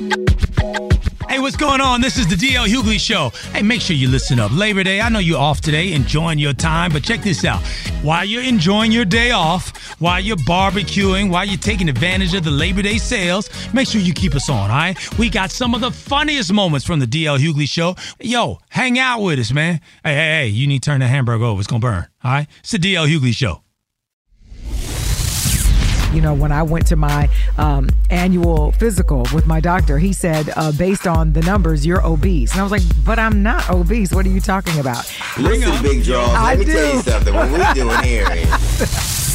Hey, what's going on? This is the DL Hughley Show. Hey, make sure you listen up. Labor Day, I know you're off today, enjoying your time, but check this out. While you're enjoying your day off, while you're barbecuing, while you're taking advantage of the Labor Day sales, make sure you keep us on, all right? We got some of the funniest moments from the DL Hughley Show. Yo, hang out with us, man. Hey, hey, hey, you need to turn the hamburger over. It's going to burn, all right? It's the DL Hughley Show. You know, when I went to my um, annual physical with my doctor, he said, uh, based on the numbers, you're obese. And I was like, but I'm not obese. What are you talking about? Listen, Big Draw, let I me do. tell you something. What we're doing here is...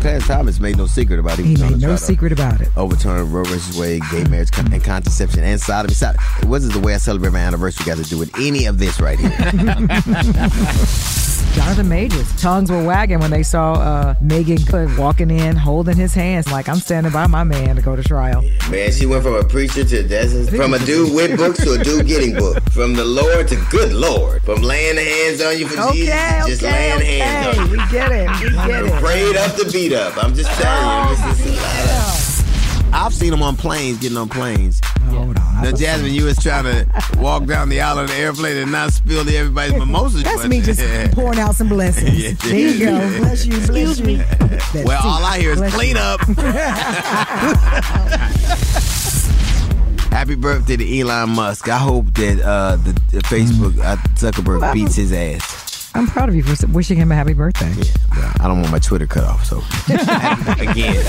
Clarence Thomas made no secret about it. He was made no secret about it. Overturn Roe versus Wade, gay marriage con- and contraception and sodomy. Sod- What is the way I celebrate my anniversary got to do with any of this right here? Jonathan Majors, tongues were wagging when they saw uh, Meagan Good walking in, holding his hands, like I'm standing by my man to go to trial. Man, she went from a preacher to that's from a dude with books to a dude getting books. From the Lord to good Lord. From laying the hands on you for Okay, Jesus to okay, just laying hands on you. We get it. We get it. Prayed up to beat up. I'm just telling you. This is a lot of- I've seen them on planes, getting on planes. Hold on. Now, Jasmine, you was trying to walk down the aisle of the airplane and not spill the everybody's mimosas. That's me just pouring out some blessings. Yeah. There you go. Bless you, bless you. That's Well, it. all I hear is Bless clean you. up. Happy birthday to Elon Musk. I hope that uh, the, the Facebook uh, Zuckerberg beats his ass. I'm proud of you for wishing him a happy birthday. Well, I don't want my Twitter cut off, so again.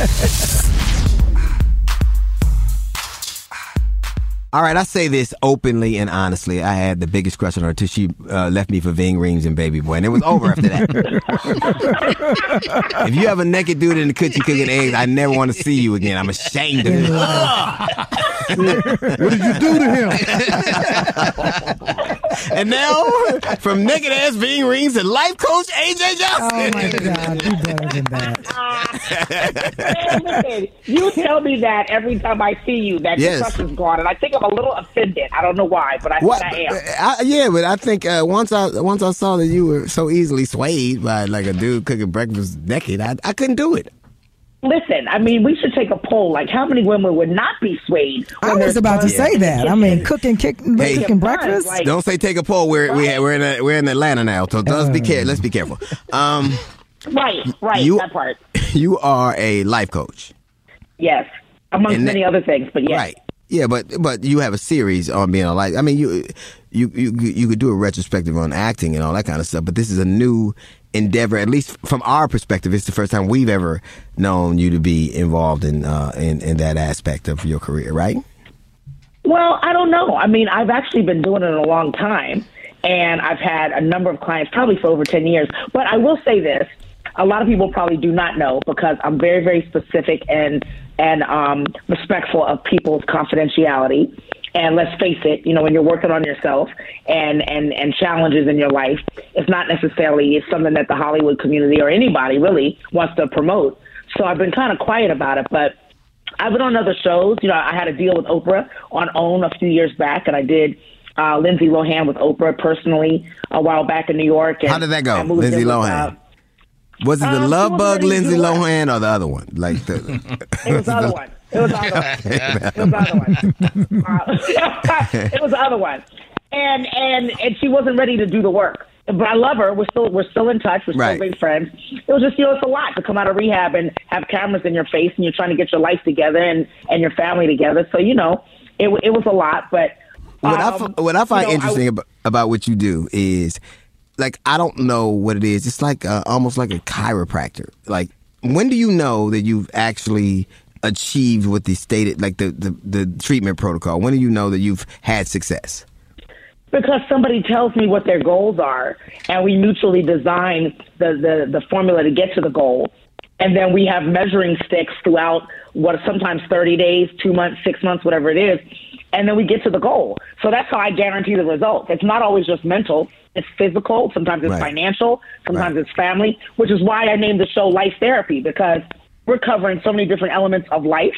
All right, I say this openly and honestly. I had the biggest crush on her till she uh, left me for Ving Rhames and Baby Boy, and it was over after that. if you have a naked dude in the kitchen cooking eggs, I never want to see you again. I'm ashamed of you. What did you do to him? And now, from naked ass Ving Rhames to life coach AJ Johnson. Oh my God, do better than that. Man, listen, you tell me that every time I see you, that Yes. your crush is gone, and I think I'm a little offended. I don't know why, but I What? think I am. I, yeah, but I think uh, once I once I saw that you were so easily swayed by like a dude cooking breakfast naked, I, I couldn't do it. Listen, I mean, we should take a poll. Like, how many women would not be swayed? I was about to say that. I mean, cooking, kick, Hey. cooking breakfast. Like- Don't say take a poll. We're we, we're in a, we're in Atlanta now, so let's be care. Let's be careful. Um, right, right, You- that part. you are a life coach, Yes, amongst And that- many other things, but yes. right? Yeah, but but you have a series on being a life. I mean, you you you you could do a retrospective on acting and all that kind of stuff. But this is a new endeavor. At least from our perspective, it's the first time we've ever known you to be involved in uh, in in that aspect of your career, right? Well, I don't know. I mean, I've actually been doing it a long time, and I've had a number of clients, probably for over 10 years. But I will say this a lot of people probably do not know because I'm very, very specific and, and um, respectful of people's confidentiality. And let's face it, you know, when you're working on yourself and, and, and challenges in your life, it's not necessarily it's something that the Hollywood community or anybody really wants to promote. So I've been kind of quiet about it, but I've been on other shows. You know, I had a deal with Oprah on OWN a few years back, and I did uh, Lindsay Lohan with Oprah personally a while back in New York. And How did that go, Lindsay in with, Lohan? uh, Was it the Um, Love Bug Lindsay. Lohan or the other one? Like the It was the other one. It was the other one. It was the other one. Uh, it was the other one. And and and she wasn't ready to do the work. But I love her. We're still we're still in touch. We're still Right. great friends. It was just you know it's a lot to come out of rehab and have cameras in your face and you're trying to get your life together and and your family together. So you know it it was a lot. But what I um, what I find you know, interesting about, about what you do is like I don't know what it is. It's like uh, almost like a chiropractor. Like when do you know that you've actually achieved what the stated like the, the the treatment protocol? When do you know that you've had success? because somebody tells me what their goals are and we mutually design the, the, the formula to get to the goal and then we have measuring sticks throughout what sometimes 30 days two months six months whatever it is and then we get to the goal so that's how i guarantee the results it's not always just mental it's physical sometimes it's Right. financial sometimes Right. it's family which is why i named the show life therapy because we're covering so many different elements of life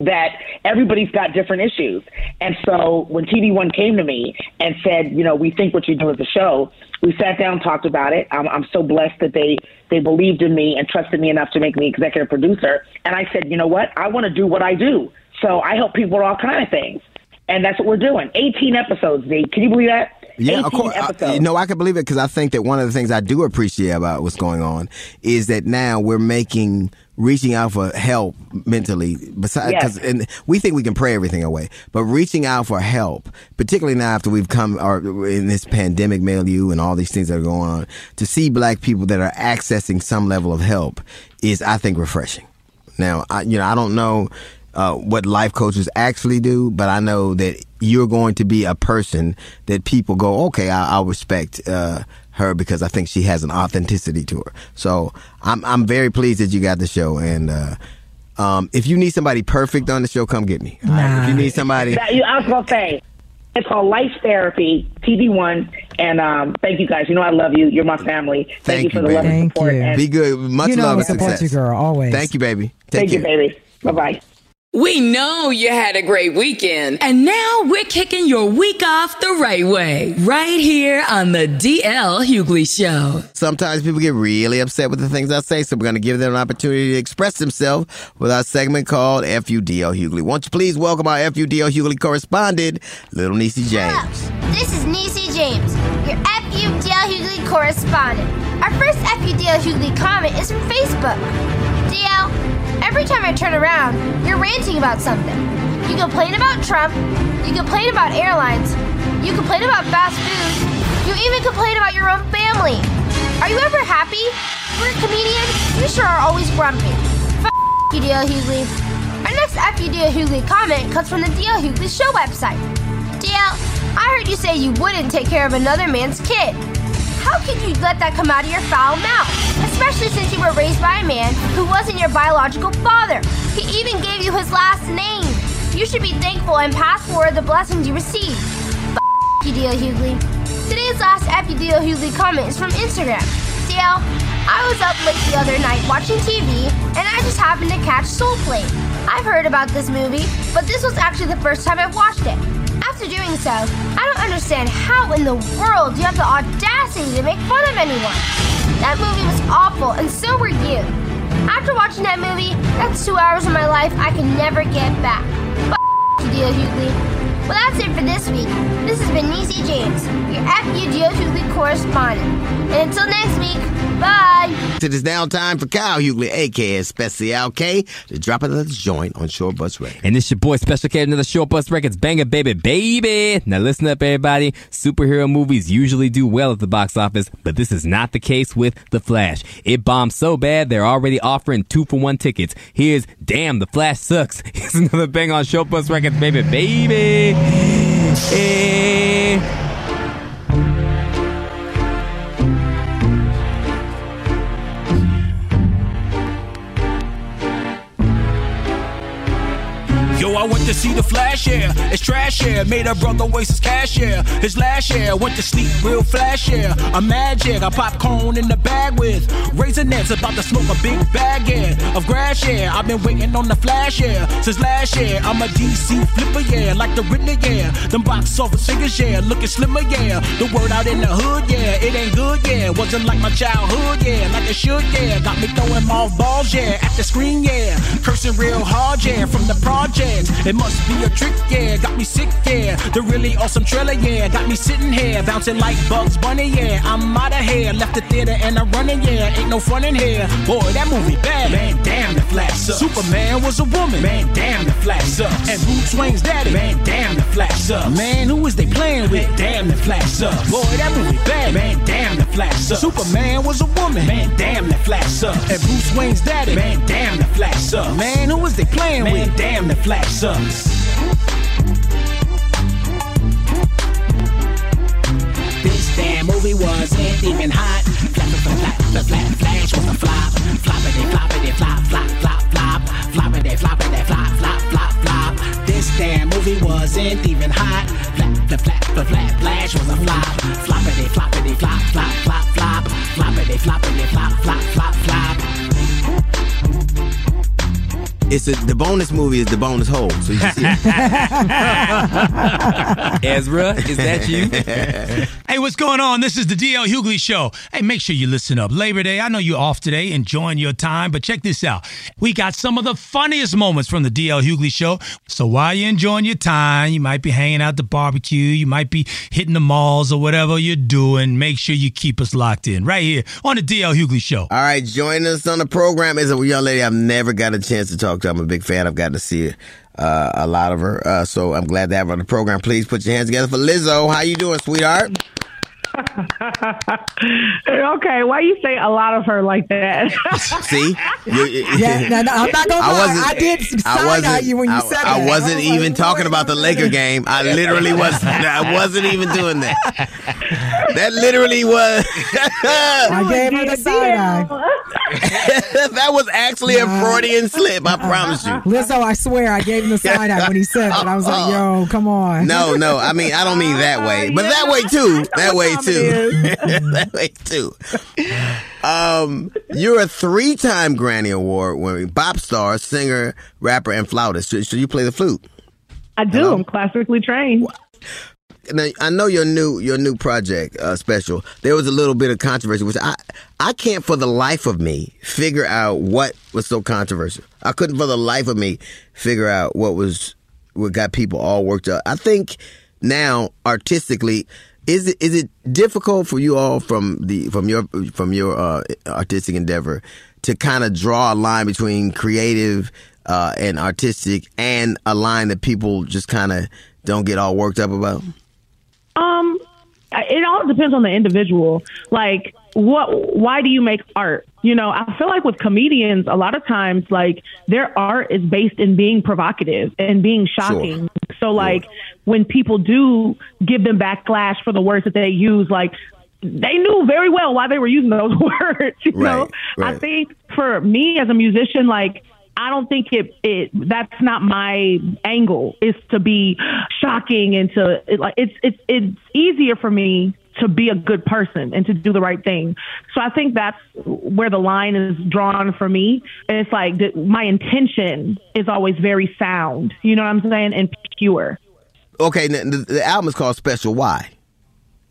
that everybody's got different issues. And so when TV One came to me and said, you know, we think what you do is a show, we sat down, talked about it. I'm, I'm so blessed that they they believed in me and trusted me enough to make me executive producer. And I said, you know what? I want to do what I do. So I help people with all kind of things, and that's what we're doing. 18 episodes, Z. Can you believe that? Yeah, of course. I, you know, I can believe it because I think that one of the things I do appreciate about what's going on is that now we're making reaching out for help mentally besides because yes. and we think we can pray everything away but reaching out for help particularly now after we've come or in this pandemic milieu and all these things that are going on to see black people that are accessing some level of help is i think refreshing now I, you know i don't know uh, what life coaches actually do, but I know that you're going to be a person that people go, okay, I, will respect uh, her because I think she has an authenticity to her. So I'm I'm very pleased that you got the show, and uh, um, if you need somebody perfect on the show, come get me. Nah. Right? If you need somebody, that, I was gonna say. It's called Life Therapy, TV One, and um, thank you guys. You know I love you. You're my family. Thank, thank you for the love and support. You. And Be good. Much you know love and support success. you, girl. Always. Thank you, baby. Take thank care. you, baby. Bye bye. We know you had a great weekend, and now we're kicking your week off the right way, right here on the DL Hughley Show. Sometimes people get really upset with the things I say, so we're going to give them an opportunity to express themselves with our segment called FUDL Hughley. Won't you please welcome our FUDL Hughley correspondent, Little Niecy James. Hello, this is Niecy James, your FUDL Hughley correspondent. Our first FUDL Hughley comment is from Facebook. DL, Every time I turn around, you're ranting about something. You complain about Trump, you complain about airlines, you complain about fast food, you even complain about your own family. Are you ever happy? For a comedian, you sure are always grumpy. F you, D.L. Hughley. Our next FUDL Hughley comment comes from the D.L. Hughley Show website. D.L., I heard you say you wouldn't take care of another man's kid. How could you let that come out of your foul mouth? Especially since you were raised by a man who wasn't your biological father. He even gave you his last name. You should be thankful and pass forward the blessings you received. F you, D.L. Hughley. Today's last FUDL Hughley comment is from Instagram. Dale, I was up late the other night watching TV, and I just happened to catch Soul Plane. I've heard about this movie, but this was actually the first time I've watched it. After doing so, I don't understand how in the world you have the audacity to make fun of anyone. That movie was awful, and so were you. After watching that movie, that's two hours of my life I can never get back. But you, Hughley. Well, that's it for this week. This has been Niecy James, your FUDL Hughley correspondent. And until next week, bye. It is now time for Kyle Hughley, aka Special K, to drop another joint on Short Bus Records. And this your boy Special K, another Short Bus Records banger, baby, baby. Now listen up, everybody. Superhero movies usually do well at the box office, but this is not the case with The Flash. It bombed so bad they're already offering two for one tickets. Here's Damn, The Flash Sucks. Here's another bang on Short Bus Records, baby, baby. Eh. I went to see the flash, yeah. It's trash, yeah. Made a brother waste his cash, yeah. His last year, went to sleep real flash, yeah. I'm magic, I pop cone in the bag with Raisinets, about to smoke a big bag, yeah. Of grass, yeah. I've been waiting on the flash, yeah. Since last year, I'm a DC flipper, yeah. Like the Riddler, yeah. Them box office figures, yeah. Looking slimmer, yeah. The word out in the hood, yeah. It ain't good, yeah. Wasn't like my childhood, yeah. Like it should, yeah. Got me throwing off balls, yeah. At the screen, yeah. Cursing real hard, yeah. From the project. It must be a trick, yeah. Got me sick, yeah. The really awesome trailer, yeah. Got me sitting here, bouncing like Bugs Bunny, yeah. I'm out of here, left the theater and I'm running, yeah. Ain't no fun in here. Boy, that movie bad. Man, damn, the Flash sucks. Superman was a woman. Man, damn, the Flash sucks. And Bruce Wayne's daddy. Man, damn, the Flash sucks. Man, who is they playing with? Man, damn, the Flash sucks. Boy, that movie bad. Man, damn, the Flash sucks. Superman was a woman. Man, damn, the Flash sucks. And Bruce Wayne's daddy. Man, damn, the Flash sucks. Man, who is they playing Man, with? Man, damn, the Flash sucks. This damn movie wasn't even hot. Flap, flap, flap, flap, flash was a flop. Floppity, floppity, flop, flop, flop, flop. Floppity, floppity, flop, flop, flop, flop. This damn movie wasn't even hot. Flap, flap, flap, flap, flash was a flop. Floppity, floppity, flop, flop, flop, flop. It's a, the bonus movie is the bonus hole. So you can see it. Ezra, is that you? Hey, what's going on? This is the DL Hughley Show. Hey, make sure you listen up. Labor Day, I know you're off today, enjoying your time, but check this out. We got some of the funniest moments from the DL Hughley Show. So while you're enjoying your time, you might be hanging out the barbecue, you might be hitting the malls or whatever you're doing. Make sure you keep us locked in right here on the DL Hughley Show. All right, join us on the program is a young lady I've never got a chance to talk to. I'm a big fan. I've got to see uh, a lot of her, uh, so I'm glad to have her on the program. Please put your hands together for Lizzo. How you doing, sweetheart? okay, why you say a lot of her like that? See, You- Yeah, no, no, I'm not gonna I lie. wasn't- I did I side wasn't. eye you when you I, said I that. wasn't oh was even like, talking about the Laker game. I literally was. I wasn't even doing that. That literally was. I gave her the side eye. that was actually a Freudian slip. I promise you. Lizzo, I swear, I gave him the side eye when he said that. I was like, yo, come on. No, no. I mean, I don't mean that way, but that way too. That way too. That way too. Um, you're a three-time Grammy Award winning pop star, singer, rapper, and flautist. So, you play the flute. I do. I'm classically trained. Now, I know your new your new project uh, special. There was a little bit of controversy, which I I can't for the life of me figure out what was so controversial. I couldn't for the life of me figure out what was what got people all worked up. I think now artistically. Is it is it difficult for you all from the from your from your uh, artistic endeavor to kind of draw a line between creative uh, and artistic and a line that people just kind of don't get all worked up about? Um, it all depends on the individual. Like, what? Why do you make art? You know, I feel like with comedians, a lot of times, like their art is based in being provocative and being shocking. So, like, when people do give them backlash for the words that they use, like they knew very well why they were using those words. You know, right. I think for me as a musician, like I don't think it it that's not my angle is to be shocking and to it, like it's it's it's easier for me to be a good person and to do the right thing. So I think that's where the line is drawn for me. And it's like the, my intention is always very sound. You know what I'm saying? And pure. Okay, the, the album is called Special. Why?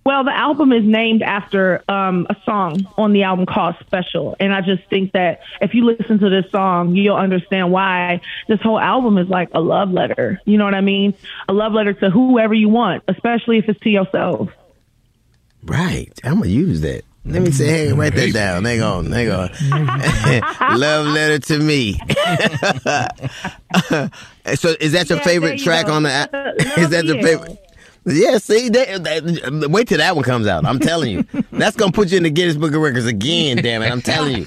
Well, the album is named after um, a song on the album called Special. And I just think that if you listen to this song, you'll understand why this whole album is like a love letter. You know what I mean? A love letter to whoever you want, especially if it's to yourself. Right. I'm gonna use that. Let me say, hey, write that down. Hang on, hang on. Love letter to me. so, is that your Yeah, favorite you track go. on the? al- Is that your favorite? Yeah. See, that, that- wait till that one comes out. I'm telling you, that's gonna put you in the Guinness Book of Records again. Damn it, I'm telling you.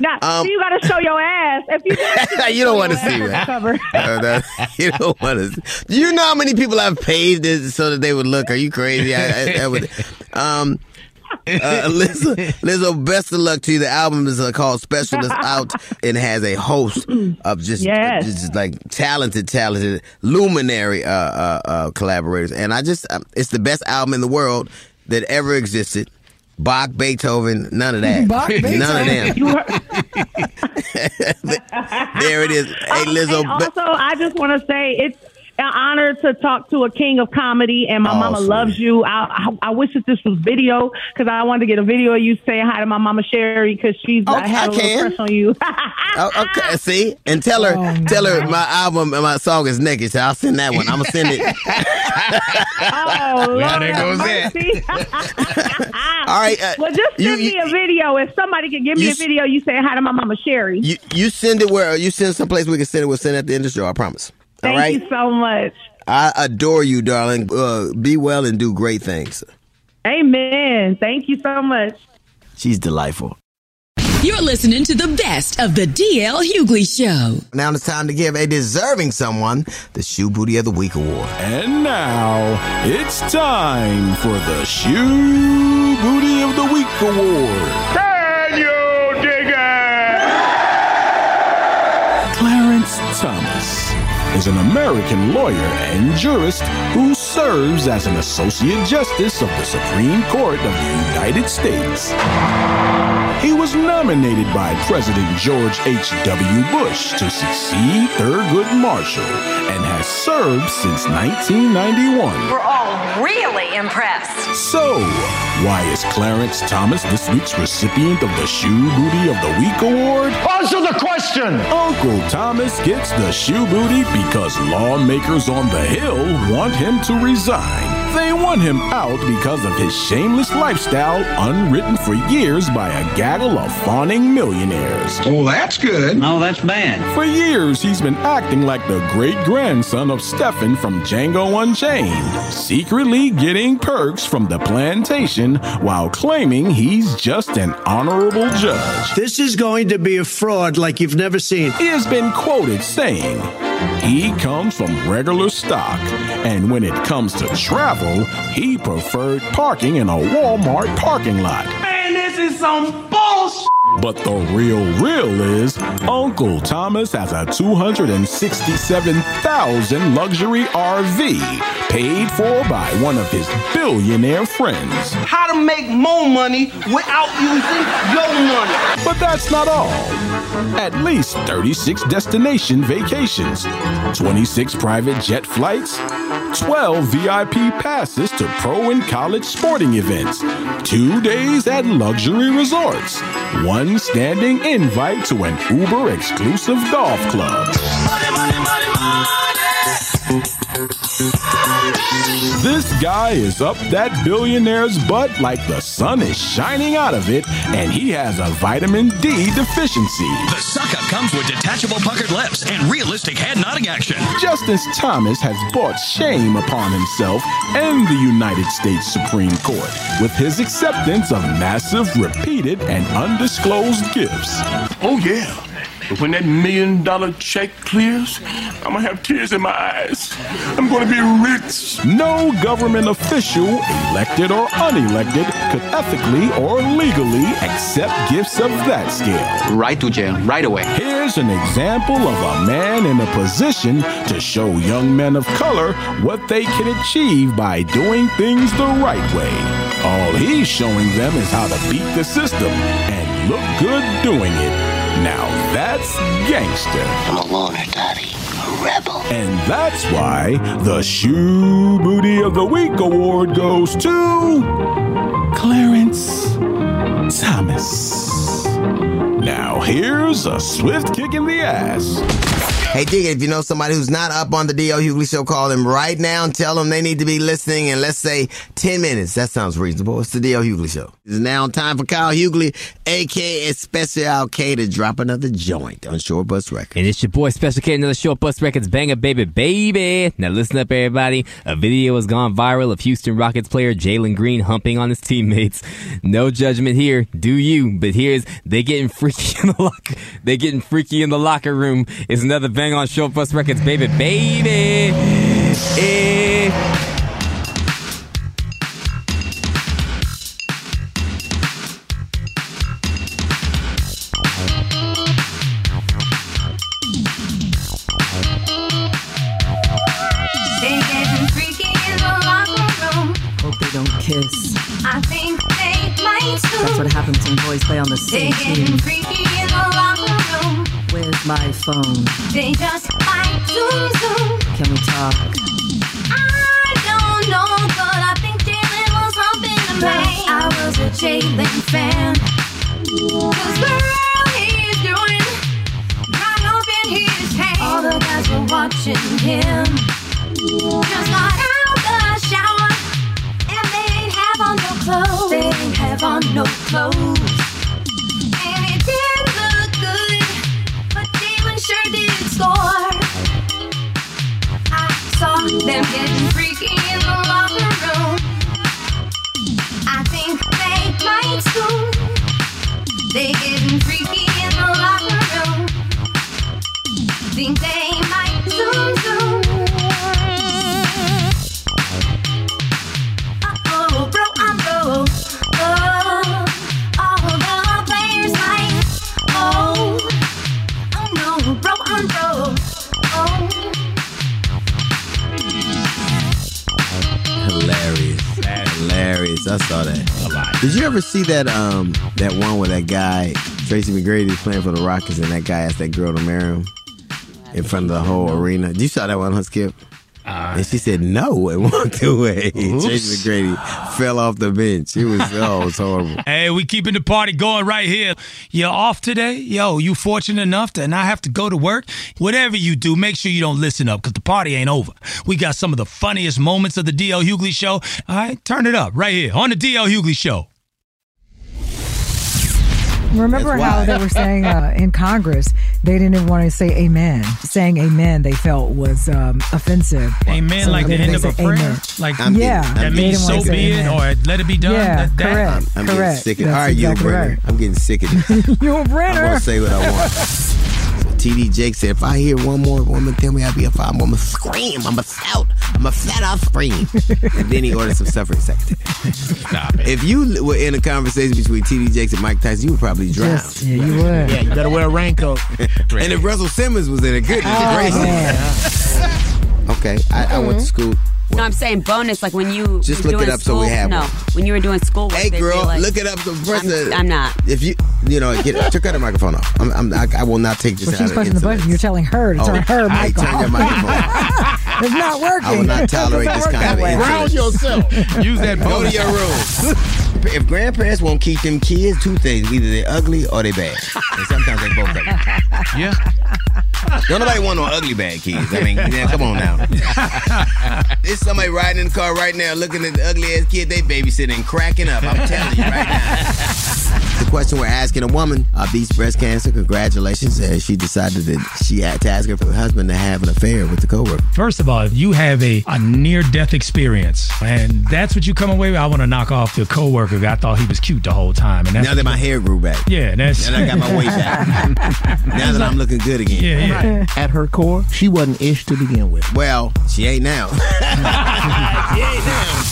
Now, Um, you got to show your ass. If you, you don't want to see that. ass on cover. Uh, that- you don't want to. Do you know how many people I've paid this so that they would look? Are you crazy? I, I, I would. Um, uh, Lizzo, Lizzo, best of luck to you. The album is uh, called Special. It's out and has a host of just, Yes. just like talented, talented, luminary uh, uh, uh, collaborators. And I just, um, it's the best album in the world that ever existed. Bach, Beethoven, none of that. Bach, none of them. There it is. Hey, Lizzo. And also, I just want to say it's an honor to talk to a king of comedy, and my Oh, mama sweet. loves you. I, I I wish that this was video because I wanted to get a video of you saying hi to my mama Sherry because she's Oh, I had I a little can. crush on you. Oh, okay, see, and tell her, Oh, tell her my album and my song is naked. So I'll send that one. I'm gonna send it. oh, Lord there goes that. All right, uh, well, just you- send me you- a video. If somebody can give me you a s- video, you saying hi to my mama Sherry. You you send it where you send someplace we can send it. We'll send it at the end of the show. I promise. Thank All right. you so much. I adore you, darling. Uh, be well and do great things. Amen. Thank you so much. She's delightful. You're listening to the best of the DL Hughley Show. Now it's time to give a deserving someone the Shoe Booty of the Week award. And now it's time for the Shoe Booty of the Week Award. Can you is an American lawyer and jurist who serves as an Associate Justice of the Supreme Court of the United States. He was nominated by President George H.W. Bush to succeed Thurgood Marshall and has served since 1991. We're all really impressed. So, why is Clarence Thomas this week's recipient of the Shoe Booty of the Week award? Answer the question! Uncle Thomas gets the shoe booty because lawmakers on the Hill want him to resign. They want him out because of his shameless lifestyle, unwritten for years by a gaggle of fawning millionaires. Oh, that's good. No, that's bad. For years, he's been acting like the great grandson of Stefan from Django Unchained, secretly getting perks from the plantation while claiming he's just an honorable judge. This is going to be a fraud like you've never seen. He has been quoted saying, he comes from regular stock, and when it comes to travel, he preferred parking in a Walmart parking lot. Man, this is some bullshit. But the real real is Uncle Thomas has a 267,000 luxury RV paid for by one of his billionaire friends. How to make more money without using your money. But that's not all. At least 36 destination vacations, 26 private jet flights, 12 VIP passes to pro and college sporting events, two days at luxury resorts, one standing invite to an Uber exclusive golf club. This guy is up that billionaire's butt like the sun is shining out of it, and he has a vitamin D deficiency. The suck up comes with detachable puckered lips and realistic head nodding action. Justice Thomas has brought shame upon himself and the United States Supreme Court with his acceptance of massive, repeated, and undisclosed gifts. Oh, yeah. But when that million dollar check clears, I'm gonna have tears in my eyes. I'm gonna be rich. No government official, elected or unelected, could ethically or legally accept gifts of that scale. Right to jail, right away. Here's an example of a man in a position to show young men of color what they can achieve by doing things the right way. All he's showing them is how to beat the system and look good doing it. Now that's gangster. I'm a loner, Daddy. A rebel. And that's why the Shoe Booty of the Week award goes to Clarence Thomas. Now here's a swift kick in the ass. Hey, dig it. If you know somebody who's not up on the D.L. Hughley show, call them right now and tell them they need to be listening in, let's say, 10 minutes. That sounds reasonable. It's the D.L. Hughley show. It's now time for Kyle Hughley, a.k.a. Special K, to drop another joint on Short Bus Records. And it's your boy Special K, another Short Bus Records banger, baby, baby. Now listen up, everybody. A video has gone viral of Houston Rockets player Jalen Green humping on his teammates. No judgment here. Do you? But here's they getting freaky in the locker. They getting freaky in the locker room. It's another bang on Short Bus Records, baby, baby. Eh. They getting freaky in the locker room. Hope they don't kiss. I think they might soon. That's what happens when boys play on the same team. Phone? They just might zoom zoom. Can we talk? I don't know, but I think Jalen was humping a man. I was a Jalen fan. Cause girl, he's doing right up in his hand. All the guys were watching him. Just got out the shower. And they ain't have on no clothes. They ain't have on no clothes. Saw them getting freaky in the locker room. I think they might soon. They getting freaky in the locker room. Think they ever see that um that one where that guy Tracy McGrady is playing for the Rockets and that guy asked that girl to marry him in front of the whole arena? Did you saw that one, huh, Skip? and she said no and walked away. Tracy McGrady fell off the bench. It was oh, it was horrible. Hey, we keeping the party going right here. You're off today? Yo, you fortunate enough to not have to go to work? Whatever you do, make sure you don't listen up because the party ain't over. We got some of the funniest moments of the DL Hughley Show. All right, turn it up right here on the DL Hughley Show. Remember That's how why. they were saying uh, in Congress they didn't even want to say amen. Saying amen they felt was um, offensive. Amen, So like the end of a prayer. amen. Like I'm yeah, getting- that I'm means so want to say be it or let it be done. Yeah, That- that- correct. I'm correct. getting sick of That's All right, you, exactly Brenner. right. I'm getting sick of this. you a I'm gonna say what I want. So TD Jakes said, if I hear one more woman tell me I'll be a father, I'm gonna scream. I'm gonna shout. I'm gonna flat out scream. and then he ordered some suffering secretary. Stop it. If you were in a conversation between TD Jakes and Mike Tyson, you would probably drown. Yes, yeah, you would. Yeah, you better wear a raincoat. And if Russell Simmons was in it, goodness Oh, gracious. man. Okay, I, I went to mm-hmm. school. No, I'm saying bonus, like when you Just look it doing up so we have no, one. when you were doing school. Hey, girl, realized- look it up. The person, I'm, I'm not. If you, you know, get took out the microphone off. I'm, I'm, I, I will not take this Well, out she's pushing the button. You're telling her to Oh, turn her I mic turn off. your microphone. it's not working. I will not tolerate this kind of work that way. Ground yourself. Use that Go to bonus. your room. If grandparents won't keep them kids, two things: either they're ugly or they're bad, and sometimes they both ugly. Yeah. Don't nobody want no ugly bad kids. I mean, yeah, come on now. There's somebody riding in the car right now, looking at the ugly ass kid they babysitting, and cracking up. I'm telling you right now. The question we're asking a woman uh, beats breast cancer. Congratulations. Uh, she decided that she had to ask her husband to have an affair with the coworker. First of all, if you have a, a near death experience and that's what you come away with, I want to knock off the coworker. I thought he was cute the whole time. And that's Now that my hair grew back. yeah, that's And I got my weight back. now that I'm looking good again. yeah, yeah. At her core, she wasn't ish to begin with. Well, she ain't now. she ain't now.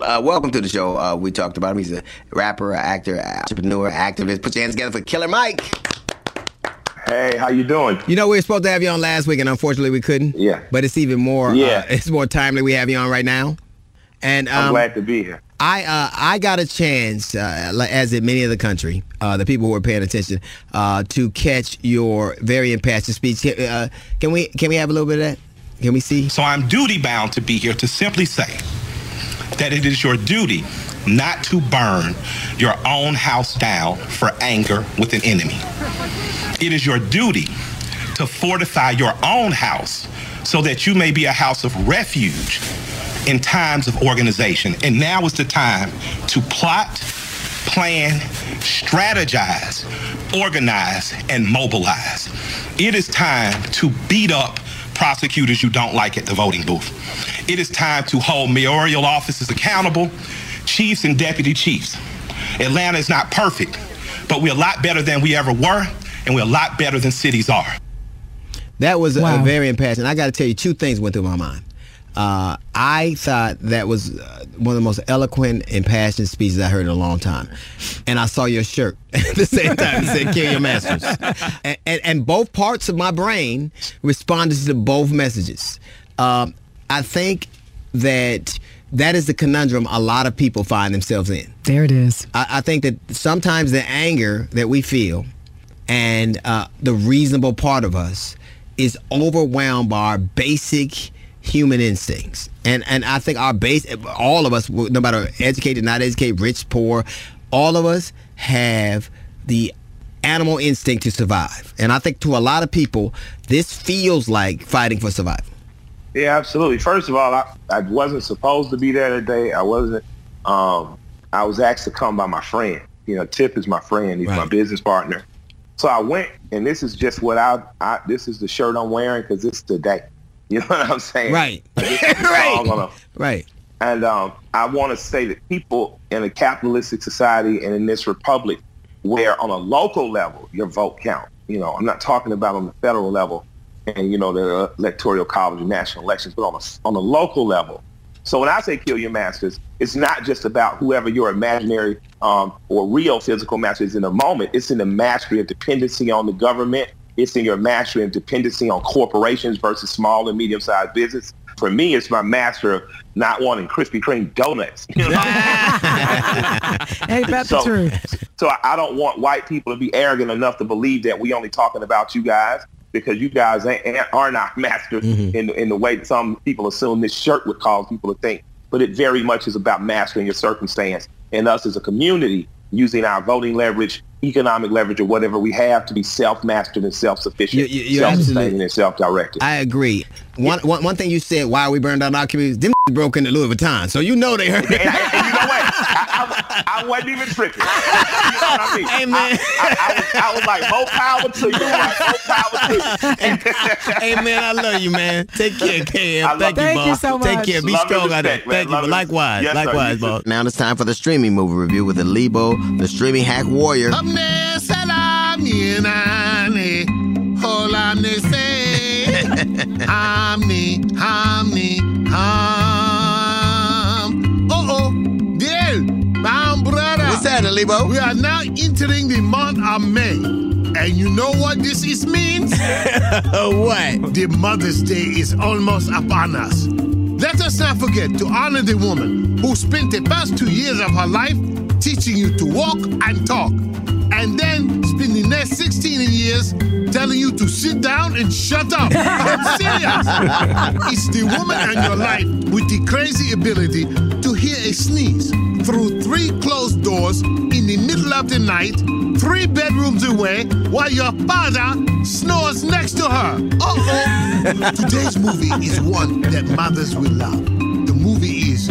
Uh, welcome to the show. Uh, we talked about him. He's a rapper, a actor, entrepreneur, activist. Put your hands together for Killer Mike. Hey, how you doing? You know, we were supposed to have you on last week, and unfortunately, we couldn't. Yeah. But it's even more. Yeah. Uh, it's more timely. We have you on right now. And um, I'm glad to be here. I uh, I got a chance, uh, as did many of the country, uh, the people who were paying attention, uh, to catch your very impassioned speech. Uh, can we can we have a little bit of that? Can we see? So I'm duty bound to be here to simply say that it is your duty not to burn your own house down for anger with an enemy. It is your duty to fortify your own house so that you may be a house of refuge in times of organization. And now is the time to plot, plan, strategize, organize, and mobilize. It is time to beat up prosecutors you don't like at the voting booth. It is time to hold mayoral offices accountable, chiefs and deputy chiefs. Atlanta is not perfect, but we're a lot better than we ever were, and we're a lot better than cities are. That was a- a very impassioned. I got to tell you, two things went through my mind. Uh, I thought that was uh, one of the most eloquent, and passionate speeches I heard in a long time. And I saw your shirt at the same time. It said, kill your masters. And, and, and both parts of my brain responded to both messages. Um, I think that that is the conundrum a lot of people find themselves in. There it is. I, I think that sometimes the anger that we feel and uh, the reasonable part of us is overwhelmed by our basic human instincts. And and I think our base, all of us, no matter educated, not educated, rich, poor, all of us have the animal instinct to survive. And I think to a lot of people, this feels like fighting for survival. Yeah, absolutely. First of all, I, I wasn't supposed to be there today. I wasn't. Um, I was asked to come by my friend. You know, Tip is my friend. He's my business partner. So I went, and this is just what I. I this is the shirt I'm wearing because it's today. You know what I'm saying? Right. right. Right. And um, I want to say that people in a capitalistic society and in this republic, where on a local level your vote count. You know, I'm not talking about on the federal level, and you know the electoral college and national elections, but on a on a local level. So when I say kill your masters, it's not just about whoever your imaginary um, or real physical master is in the moment. It's in the mastery of dependency on the government. It's in your mastery of dependency on corporations versus small and medium-sized business. For me, it's my master of not wanting Krispy Kreme donuts. You know? Ain't that the so, truth? so I- don't want white people to be arrogant enough to believe that we only talking about you guys because you guys are not masters mm-hmm. in, in the way that some people assume this shirt would cause people to think. But it very much is about mastering your circumstance and us as a community using our voting leverage, economic leverage, or whatever we have to be self-mastered and self-sufficient, You- you- self-sustaining and self-directed. I agree. One, one, one thing you said, why we burned down our communities, them broke into Louis Vuitton. So you know they heard it. I, I wasn't even tripping. You know what I mean? Hey, man. I, I, I, was, I was like, more power to you. Like, more power to you. hey man, I love you, man. Take care, I Cam. love Thank you, you. boss. Thank you so Take much. care. Be Love and strong out there. respect, man. Thank you. Love and Likewise. Yes, sir. Likewise, You too. boss. Now it's time for the streaming movie review with the Lebo, the streaming hack warrior ne hamni hamni ham. Oh, dear, my. What's that, We are now entering the month of May. And you know what this is means? what? The Mother's Day is almost upon us. Let us not forget to honor the woman who spent the past two years of her life teaching you to walk and talk and then spend the next 16 years telling you to sit down and shut up. I'm serious. it's the woman in your life with the crazy ability to hear a sneeze through three closed doors in the middle of the night, three bedrooms away, while your father snores next to her. Uh-oh. Today's movie is one that mothers will love. The movie is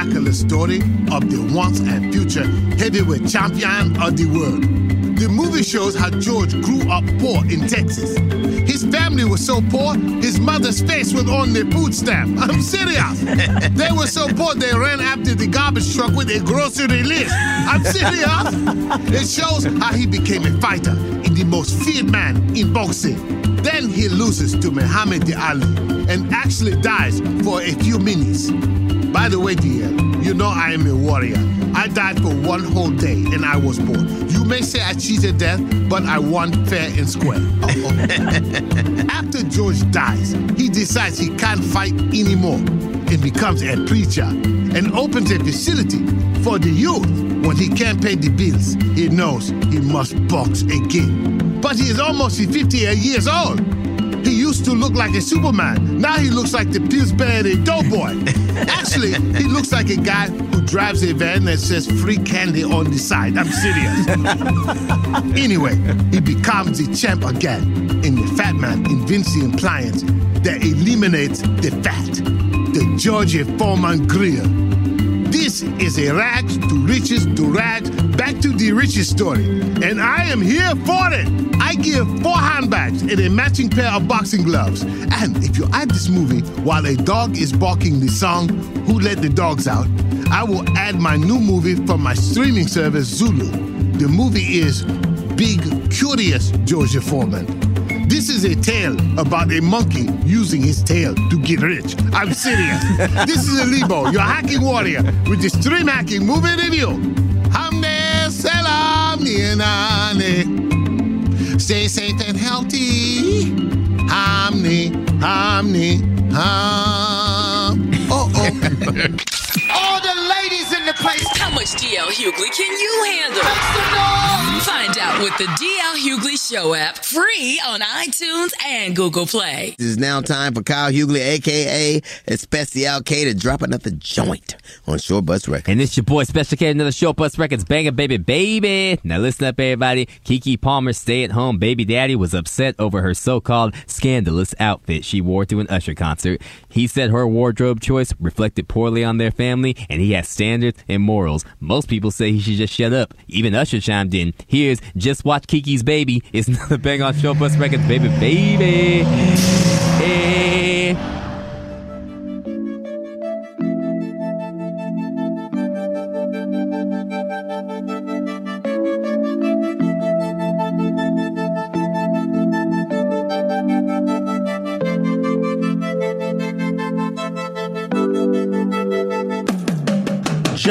miraculous story of the once and future heavyweight champion of the world. The movie shows how George grew up poor in Texas. His family was so poor, his mother's face was on the food stamp. I'm serious. they were so poor they ran after the garbage truck with a grocery list. I'm serious. It shows how he became a fighter and the most feared man in boxing. Then he loses to Muhammad Ali and actually dies for a few minutes. By the way, dear, you know I am a warrior. I died for one whole day and I was born. You may say I cheated death, but I won fair and square. After George dies, he decides he can't fight anymore and becomes a preacher and opens a facility for the youth. When he can't pay the bills, he knows he must box again. But he is almost 50 years old. He used to look like a Superman. Now he looks like the Pillsbury Doughboy. Actually, he looks like a guy who drives a van that says free candy on the side. I'm serious. anyway, he becomes the champ again, and the fat man invents the appliance that eliminates the fat, the Georgia Foreman grill. This is a rags to riches to rags back to the riches story. And I am here for it. I give four handbags and a matching pair of boxing gloves. And if you add this movie while a dog is barking the song Who Let the Dogs Out, I will add my new movie from my streaming service Zulu. The movie is Big Curious Georgia Foreman. This is a tale about a monkey using his tail to get rich. I'm serious. this is a Lebo, your hacking warrior, with the stream hacking movie review. Hamne salam nianane. Stay safe and healthy. Hamni, hamni, ham. Oh, oh. All the ladies the place. How much DL Hughley can you handle? Find out with the DL Hughley Show app, free on iTunes and Google Play. It is now time for Kyle Hughley, aka Especial K, to drop another joint on Short Bus Records. And it's your boy Special K, another Short Bus Records banger, baby, baby. Now listen up, everybody. Keke Palmer's stay-at-home baby daddy was upset over her so-called scandalous outfit she wore to an Usher concert. He said her wardrobe choice reflected poorly on their family, and he has standards and morals. Most people say he should just shut up. Even Usher chimed in. Here's Just Watch Keke's Baby. It's another bang on Short Bus Records, baby, baby. Hey.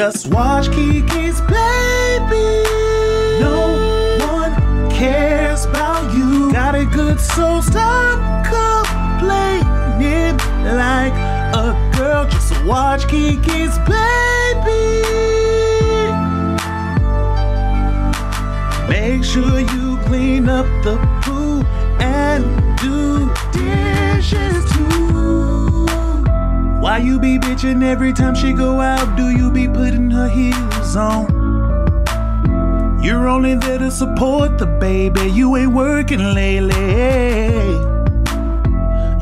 Just watch Keke's baby. No one cares about you. Got a good soul, stop complaining like a girl. Just watch Keke's baby. Make sure you clean up the poo and do you be bitching every time she go out? Do you be putting her heels on? You're only there to support the baby. You ain't working lately.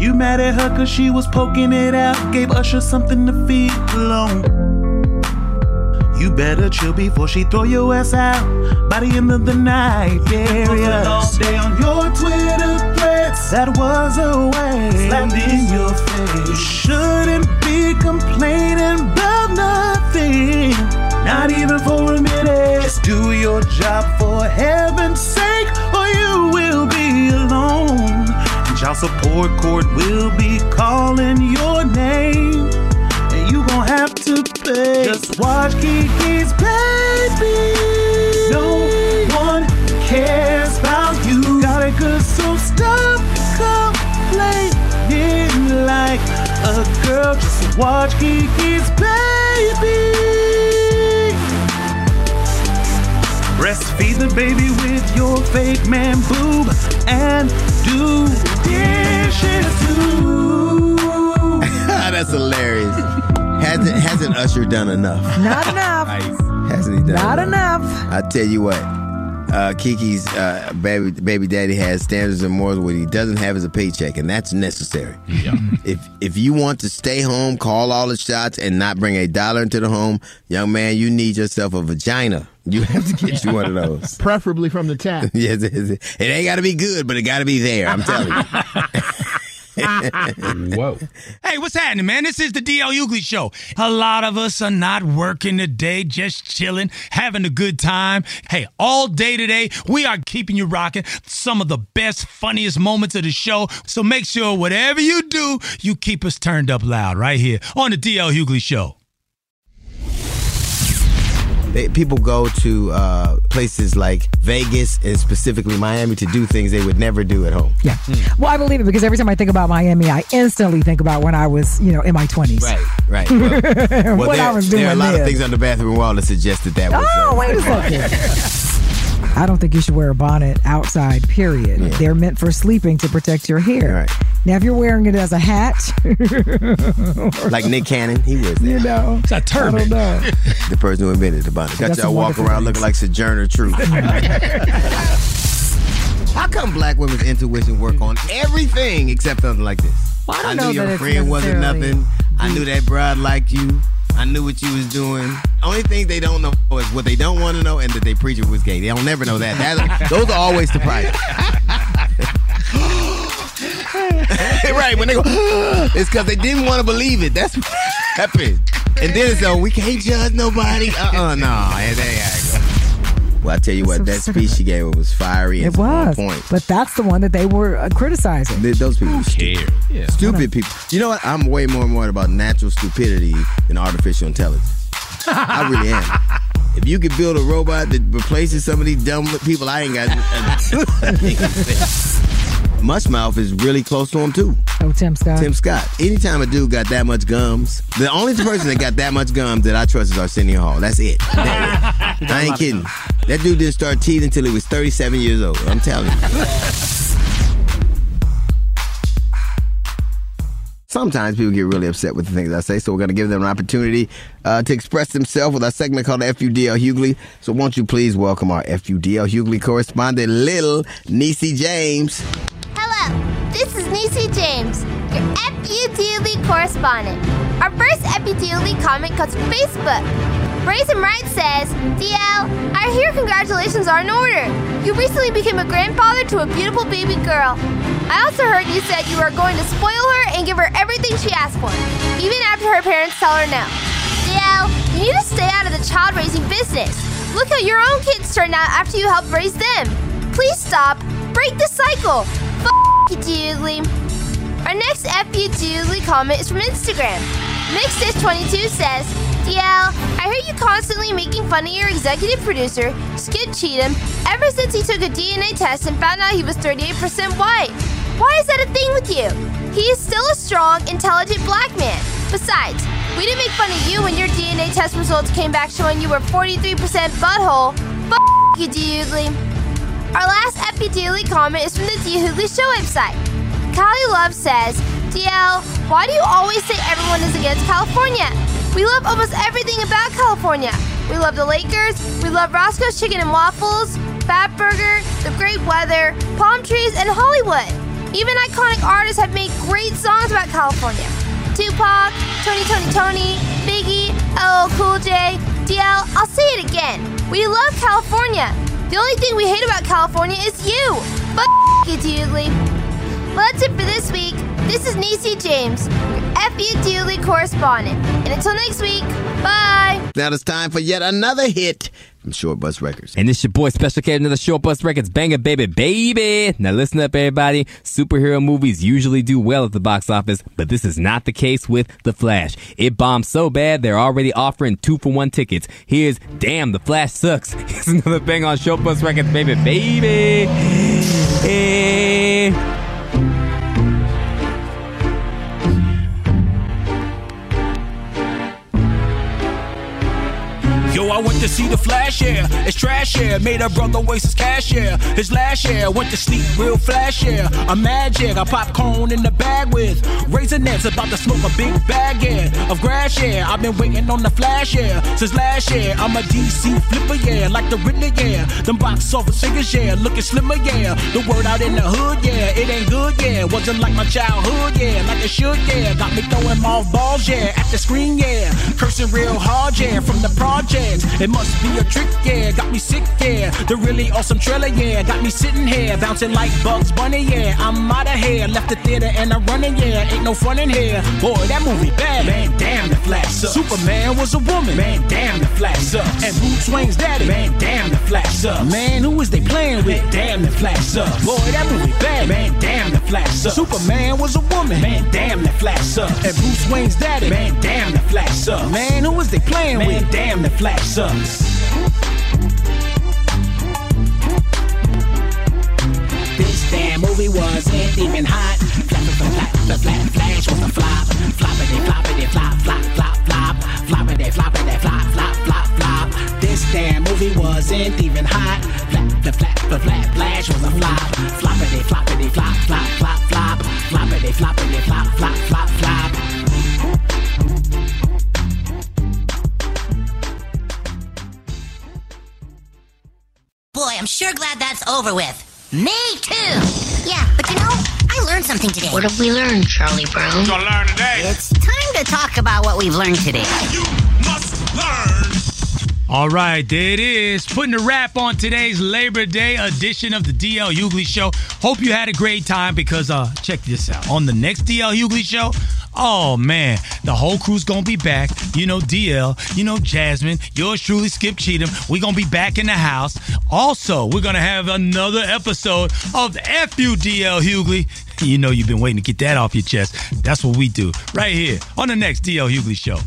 You mad at her cause she was poking it out. Gave Usher something to feel alone. You better chill before she throw your ass out by the end of the night. Yeah, yeah. all day on your Twitter threads. That was a way slapped in your face. You shouldn't be complaining about nothing, not even for a minute. Just do your job for heaven's sake, or you will be alone. And child support court will be calling your name and you gon' have to pay. Just watch Keke's baby. No one cares about you. Got it good, so stop complaining like a girl. Just watch Keke's baby. Breastfeed the baby with your fake man boob and do dishes too. That's hilarious. Hasn't hasn't Usher done enough? Not enough. Hasn't he done Not enough. I tell you what, uh, Keke's uh, baby baby daddy has standards and morals. What he doesn't have is a paycheck, and that's necessary. Yeah. if if you want to stay home, call all the shots, and not bring a dollar into the home, young man, you need yourself a vagina. You have to get you one of those. Preferably from the tap. yes, it, it it ain't got to be good, but it got to be there. I'm telling you. Whoa. Hey, what's happening, man? This is the DL Hughley Show. A lot of us are not working today, just chilling, having a good time. Hey, all day today, we are keeping you rocking some of the best, funniest moments of the show. So make sure whatever you do, you keep us turned up loud right here on the DL Hughley Show. They, people go to uh, places like Vegas and specifically Miami to do things they would never do at home. Yeah. Well, I believe it because every time I think about Miami, I instantly think about when I was, you know, in my 20s. Right, right. Well, what there, I was doing there are a lot then. of things on the bathroom wall that suggest that that was. Oh, uh, wait a second. I don't think you should wear a bonnet outside, period. They're meant for sleeping to protect your hair. Now, if you're wearing it as a hat, like Nick Cannon, he wears that. you know, it's a I turban. don't know. the person who invented the bonnet. Got That's y'all a walk around looking like Sojourner Truth. How come black women's intuition work on everything except something like this? Well, I don't knew know your that friend wasn't necessarily nothing. I knew that broad liked you. I knew what you was doing. Only thing they don't know is what they don't want to know and that they preacher was gay. They don't never know that. That- those are always surprising. right, when they go, it's because they didn't want to believe it. That's what happened. And then it's, oh, we can't judge nobody. Uh-uh, no. And they, well, I tell you what, that speech she gave was fiery and It on was. point. But that's the one that they were uh, criticizing. Th- Those people are stupid. Stupid people. You know what? I'm way more worried about natural stupidity than artificial intelligence. I really am. If you could build a robot that replaces some of these dumb people, I ain't got. Mushmouth is really close to him too. Oh, Tim Scott. Tim Scott. Anytime a dude got that much gums, the only person that got that much gums that I trust is Arsenio Hall. That's it. That it. I ain't kidding. That dude didn't start teething until he was 37 years old. I'm telling you. Sometimes people get really upset with the things I say, so we're going to give them an opportunity uh, to express themselves with our segment called FUDL Hughley. So won't you please welcome our FUDL Hughley correspondent, Little Niecy James. This is Nisi James, your FUDL correspondent. Our first FUDL comment comes from Facebook. Raisin Right says, DL, I hear congratulations are in order. You recently became a grandfather to a beautiful baby girl. I also heard you said you are going to spoil her and give her everything she asks for, even after her parents tell her no. DL, you need to stay out of the child raising business. Look how your own kids turn out after you help raise them. Please stop. Break the cycle. Doodly. Our next FUDL comment is from Instagram. Mixdish22 says, DL, I hear you constantly making fun of your executive producer, Skip Cheatham, ever since he took a DNA test and found out he was 38% white. Why is that a thing with you? He is still a strong, intelligent black man. Besides, we didn't make fun of you when your DNA test results came back showing you were 43% butthole. F you, D. Our last FUDL comment is from the D. Hughley Show website. Callie Love says, DL, why do you always say everyone is against California? We love almost everything about California. We love the Lakers, we love Roscoe's Chicken and Waffles, Fat Burger, the great weather, palm trees, and Hollywood. Even iconic artists have made great songs about California. Tupac, Tony Tony Tony, Biggie, LL Cool J, DL, I'll say it again. We love California. The only thing we hate about California is you. But you, Hughley. Well, that's it for this week. This is Nisi James, your FU correspondent. And until next week, bye. Now it's time for yet another hit from Short Bus Records. And this your boy Special K, another Short Bus Records banger, baby, baby. Now listen up, everybody. Superhero movies usually do well at the box office, but this is not the case with The Flash. It bombed so bad they're already offering two for one tickets. Here's Damn, The Flash Sucks. Here's another bang on Short Bus Records, baby, baby. Eh. To see the flash, yeah. It's trash, yeah. Made a brother waste his cash, yeah. His last year, went to sleep real flash, yeah. A magic, I pop cone in the bag with raisinets, about to smoke a big bag, yeah. Of grass, yeah. I've been waiting on the flash, yeah. Since last year, I'm a DC flipper, yeah. Like the Riddler, yeah. Them box office figures, yeah. Looking slimmer, yeah. The word out in the hood, yeah. It ain't good, yeah. Wasn't like my childhood, yeah. Like it should, yeah. Got me throwing off balls, yeah. At the screen, yeah. Cursing real hard, yeah. From the project. It must be a trick, yeah. Got me sick, yeah. The really awesome trailer, yeah. Got me sitting here, bouncing like Bugs Bunny, yeah. I'm out of here, left the theater and I'm running, yeah. Ain't no fun in here. Boy, that movie bad. Man, damn, the flash sucks. Superman was a woman. Man, damn, the flash sucks. And Bruce Wayne's daddy. Man, damn, the flash sucks. Man, who is they playing with? Damn, the flash sucks. Boy, that movie bad. Man, damn, the flash sucks. Superman was a woman. Man, damn, the flash sucks. And Bruce Wayne's daddy. Man, damn, the flash sucks. Man, who is they playing with? Man, damn, the flash sucks. This over with. Me too. Yeah, but you know, I learned something today. What have we learned, Charlie Brown? Gonna learn today. It's time to talk about what we've learned today. You must learn. All right, there it is. Putting a wrap on today's Labor Day edition of the DL Hughley Show. Hope you had a great time because uh check this out. On the next DL Hughley Show, oh man, the whole crew's gonna be back. You know, DL, you know, Jasmine, yours truly, Skip Cheatham. We're gonna be back in the house. Also, we're gonna have another episode of FUDL Hughley. You know you've been waiting to get that off your chest. That's what we do right here on the next DL Hughley Show.